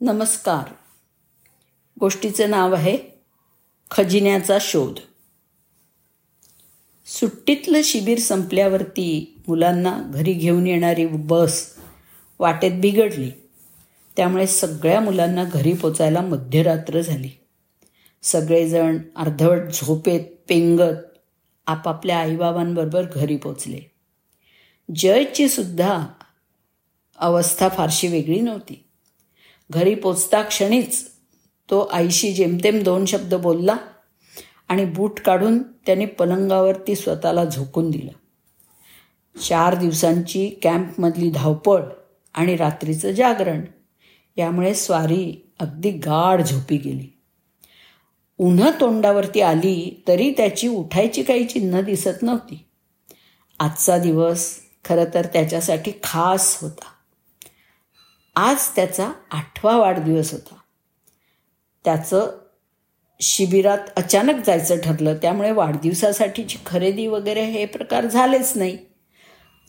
नमस्कार. गोष्टीचं नाव आहे खजिन्याचा शोध. सुट्टीतलं शिबिर संपल्यावरती मुलांना घरी घेऊन येणारी बस वाटेत बिघडली. त्यामुळे सगळ्या मुलांना घरी पोचायला मध्यरात्र झाली. सगळेजण अर्धवट झोपेत पेंगत आपापल्या आईबाबांबरोबर घरी पोचले. जयची सुद्धा अवस्था फारशी वेगळी नव्हती. घरी पोचता क्षणीच तो आईशी जेमतेम दोन शब्द बोलला आणि बूट काढून त्याने पलंगावरती स्वतःला झोकून दिलं. चार दिवसांची कॅम्पमधली धावपळ आणि रात्रीचं जागरण यामुळे स्वारी अगदी गाढ झोपी गेली. उन्ह तोंडावरती आली तरी त्याची उठायची काही चिन्ह दिसत नव्हती. आजचा दिवस खरं तर त्याच्यासाठी खास होता. आज त्याचा आठवा वाढदिवस होता. त्याचं शिबिरात अचानक जायचं ठरलं त्यामुळे वाढदिवसासाठीची खरेदी वगैरे हे प्रकार झालेच नाही.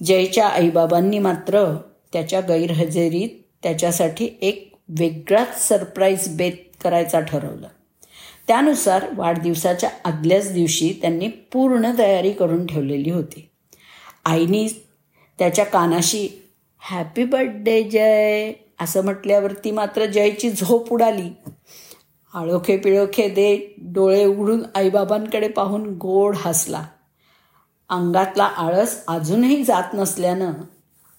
जयच्या आईबाबांनी मात्र त्याच्या गैरहजेरीत त्याच्यासाठी एक वेगळाच सरप्राईज बेत करायचा ठरवलं. त्यानुसार वाढदिवसाच्या आदल्याच दिवशी त्यांनी पूर्ण तयारी करून ठेवलेली होती. आईनी त्याच्या कानाशी हॅपी बर्थडे जय. असं म्हटल्यावरती मात्र जयची झोप उडाली. आळोखे पिळोखे दे डोळे उघडून आईबाबांकडे पाहून गोड हसला. अंगातला आळस अजूनही जात नसल्यानं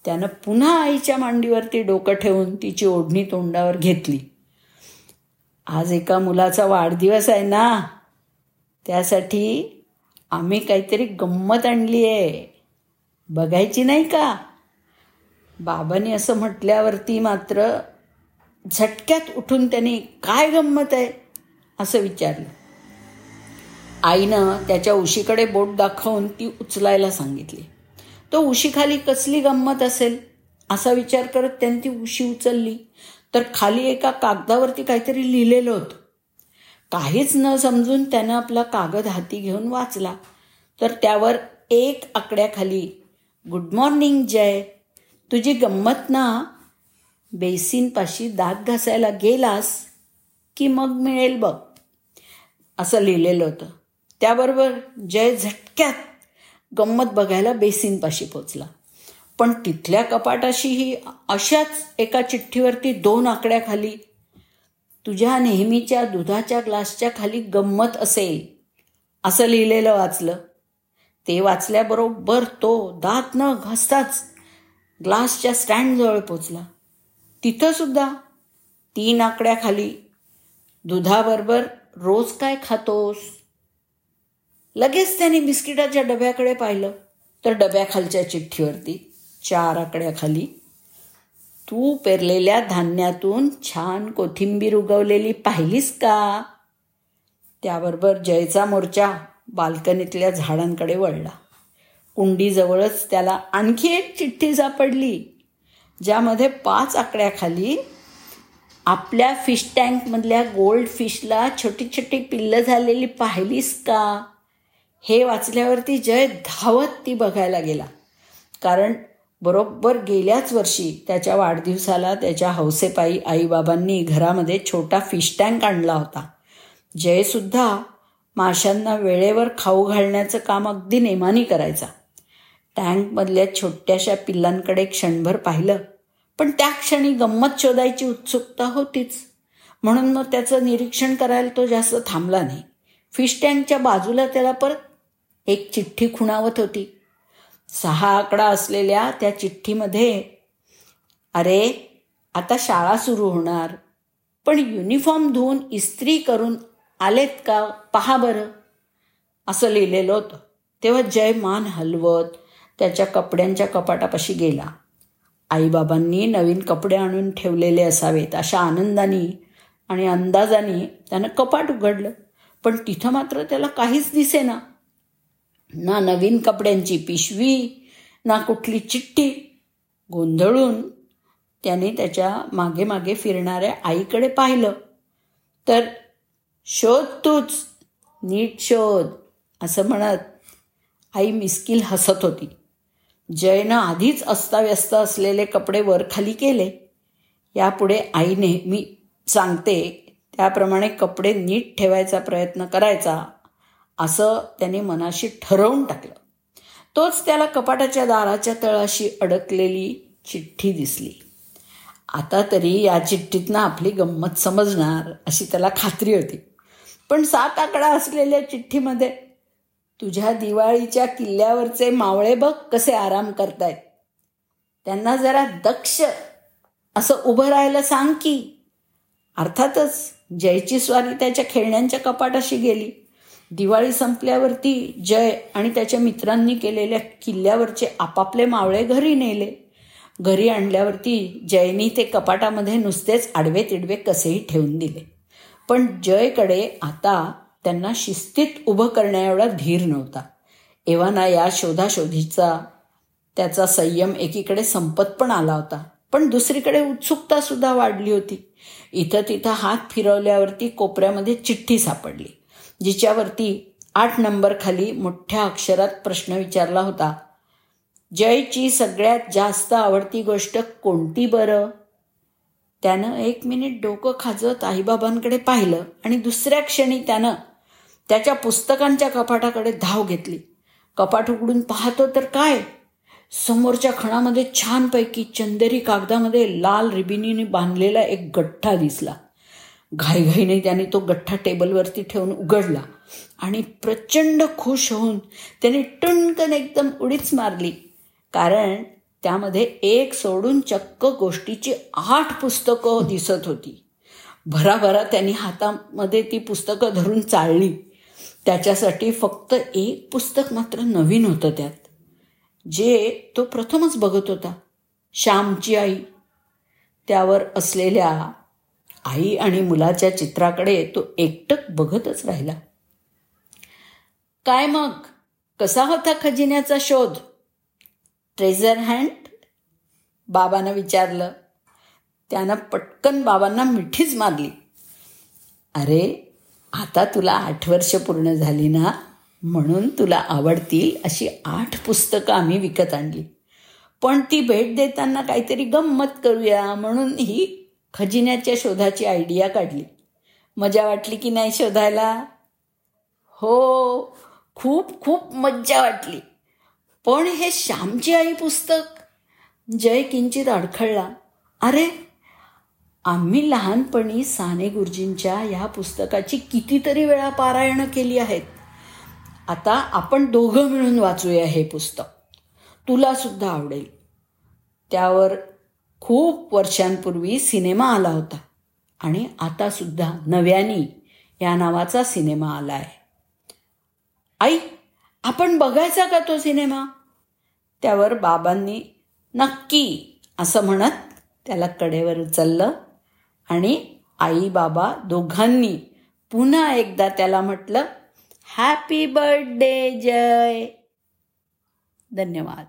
त्यानं पुन्हा आईच्या मांडीवरती डोकं ठेवून तिची ओढणी तोंडावर घेतली. आज एका मुलाचा वाढदिवस आहे ना? त्यासाठी आम्ही काहीतरी गंमत आणली आहे बघायची नाही का? बाबांनी असं म्हटल्यावरती मात्र झटक्यात उठून त्यांनी काय गंमत आहे असं विचारलं. आईनं त्याच्या उशीकडे बोट दाखवून ती उचलायला सांगितली. तो उशीखाली कसली गंमत असेल असा विचार करत त्यांनी ती उशी उचलली. तर खाली एका कागदावरती काहीतरी लिहिलेलं होतं. काहीच न समजून त्यानं आपला कागद हाती घेऊन वाचला. तर त्यावर एक आकड्याखाली गुड मॉर्निंग जय. तुझी गंमत ना बेसिनपाशी दात घासायला गेलास की मग मिळेल बघ. असं लिहिलेलं होतं. त्याबरोबर जय झटक्यात गंमत बघायला बेसिनपाशी पोचला. पण तिथल्या कपाटाशीही अशाच एका चिठ्ठीवरती दोन आकड्याखाली तुझ्या नेहमीच्या दुधाच्या ग्लासच्या खाली गंमत असेल असं लिहिलेलं वाचलं. ते वाचल्याबरोबर तो दात न घासताच ग्लासच्या स्टँडजवळ पोचला. तिथंसुद्धा तीन आकड्याखाली दुधाबरोबर रोज काय खातोस? लगेच त्याने बिस्किटाच्या डब्याकडे पाहिलं. तर डब्याखालच्या चिठ्ठीवरती चार आकड्याखाली तू पेरलेल्या धान्यातून छान कोथिंबीर उगवलेली पाहिलीस का? त्याबरोबर जयचा मोर्चा बाल्कनीतल्या झाडांकडे वळला. कुंडीजवळच त्याला आणखी एक चिठ्ठी सापडली ज्यामध्ये पाच आकड्याखाली आपल्या फिश टँकमधल्या गोल्ड फिशला छोटी छोटी पिल्लं झालेली पाहिलीस का? हे वाचल्यावरती जय धावत ती बघायला गेला. कारण बरोबर गेल्याच वर्षी त्याच्या वाढदिवसाला त्याच्या हौसेपायी आईबाबांनी घरामध्ये छोटा फिश टँक आणला होता. जयसुद्धा माशांना वेळेवर खाऊ घालण्याचं काम अगदी नेमानी करायचा. टँकमधल्या छोट्याशा पिल्लांकडे क्षणभर पाहिलं. पण त्या क्षणी गंमत शोधायची उत्सुकता होतीच. म्हणून मग त्याचं निरीक्षण करायला तो जास्त थांबला नाही. फिश टँकच्या बाजूला त्याला परत एक चिठ्ठी खुणावत होती. सहा आकडा असलेल्या त्या चिठ्ठीमध्ये अरे आता शाळा सुरू होणार. पण युनिफॉर्म धुवून इस्त्री करून आलेत का? पहा बरं. असं लिहिलेलं होतं. तेव्हा जय मान हलवत त्याच्या कपड्यांच्या कपाटापाशी गेला. आईबाबांनी नवीन कपडे आणून ठेवलेले असावेत अशा आनंदाने आणि अंदाजाने त्यानं कपाट उघडलं. पण तिथं मात्र त्याला काहीच दिसेना. ना नवीन कपड्यांची पिशवी ना कुठली चिठ्ठी. गोंधळून त्याने त्याच्यामागे मागे फिरणाऱ्या आईकडे पाहिलं. तर शोध तूच नीट शोध असं म्हणत आई मिस्किल हसत होती. जयनं आधीच अस्ताव्यस्त असलेले कपडे वरखाली केले. यापुढे आई नेहमी सांगते त्याप्रमाणे कपडे नीट ठेवायचा प्रयत्न करायचा असं त्याने मनाशी ठरवून टाकलं. तोच त्याला कपाटाच्या दाराच्या तळाशी अडकलेली चिठ्ठी दिसली. आता तरी या चिठ्ठीतनं आपली गंमत समजणार अशी त्याला खात्री होती. पण सात आकडा असलेल्या चिठ्ठीमध्ये तुझ्या दिवाळीच्या किल्ल्यावरचे मावळे बघ कसे आराम करतायत. त्यांना जरा दक्ष असं उभं राहायला सांग की. अर्थातच जयची स्वारी त्याच्या खेळण्यांच्या कपाटाशी गेली. दिवाळी संपल्यावरती जय आणि त्याच्या मित्रांनी केलेल्या किल्ल्यावरचे आपापले मावळे घरी नेले. घरी आणल्यावरती जयनी ते कपाटामध्ये नुसतेच आडवे तिडवे कसेही ठेवून दिले. पण जयकडे आता त्यांना शिस्तीत उभं करण्याएवढा धीर नव्हता. एव्हाना या शोधाशोधीचा त्याचा संयम एकीकडे संपत पण आला होता. पण दुसरीकडे उत्सुकता सुद्धा वाढली होती. इथं तिथं हात फिरवल्यावरती कोपऱ्यामध्ये चिठ्ठी सापडली जिच्यावरती आठ नंबर खाली मोठ्या अक्षरात प्रश्न विचारला होता जयची सगळ्यात जास्त आवडती गोष्ट कोणती बरं? त्यानं एक मिनिट डोकं खाजत आईबाबांकडे पाहिलं आणि दुसऱ्या क्षणी त्यानं त्याच्या पुस्तकांच्या कपाटाकडे धाव घेतली. कपाट उघडून पाहतो तर काय? समोरच्या खणामध्ये छानपैकी चंदेरी कागदामध्ये लाल रिबिनीने बांधलेला एक गठ्ठा दिसला. घाईघाईने त्याने तो गठ्ठा टेबलवरती ठेवून उघडला आणि प्रचंड खुश होऊन त्याने टुणकन एकदम उडीच मारली. कारण त्यामध्ये एक सोडून चक्क गोष्टीची आठ पुस्तकं दिसत होती. भराभरा त्यांनी हातामध्ये ती पुस्तकं धरून चालली. त्याच्यासाठी फक्त एक पुस्तक मात्र नवीन होतं त्यात. जे तो प्रथमच बघत होता. श्यामची आई. त्यावर असलेल्या आई आणि मुलाच्या चित्राकडे तो एकटक बघतच राहिला. काय मग? कसा होता खजिन्याचा शोध? ट्रेझर हँड बाबानं विचारलं. त्यानं पटकन बाबांना मिठीच मारली. अरे आता तुला आठ वर्ष पूर्ण झाली ना म्हणून तुला आवडतील अशी आठ पुस्तकं आम्ही विकत आणली. पण ती भेट देताना काहीतरी गंमत करूया म्हणून ही खजिन्याच्या शोधाची आयडिया काढली. मजा वाटली की नाही शोधायला? हो खूप खूप मज्जा वाटली. पण हे श्यामची आई पुस्तक जय किंचित अडखळला. अरे आम्ही लहानपणी साने गुरुजींच्या ह्या पुस्तकाची कितीतरी वेळा पारायणं केली आहेत. आता आपण दोघं मिळून वाचूया हे पुस्तक. तुलासुद्धा आवडेल. त्यावर खूप वर्षांपूर्वी सिनेमा आला होता आणि आतासुद्धा नव्यानी या नावाचा सिनेमा आला आहे. आई आपण बघायचा का तो सिनेमा? त्यावर बाबांनी नक्की असं म्हणत त्याला कडेवर उचललं. आणि आई बाबा दोघांनी पुन्हा एकदा त्याला म्हटलं हॅपी बर्थडे जय. धन्यवाद.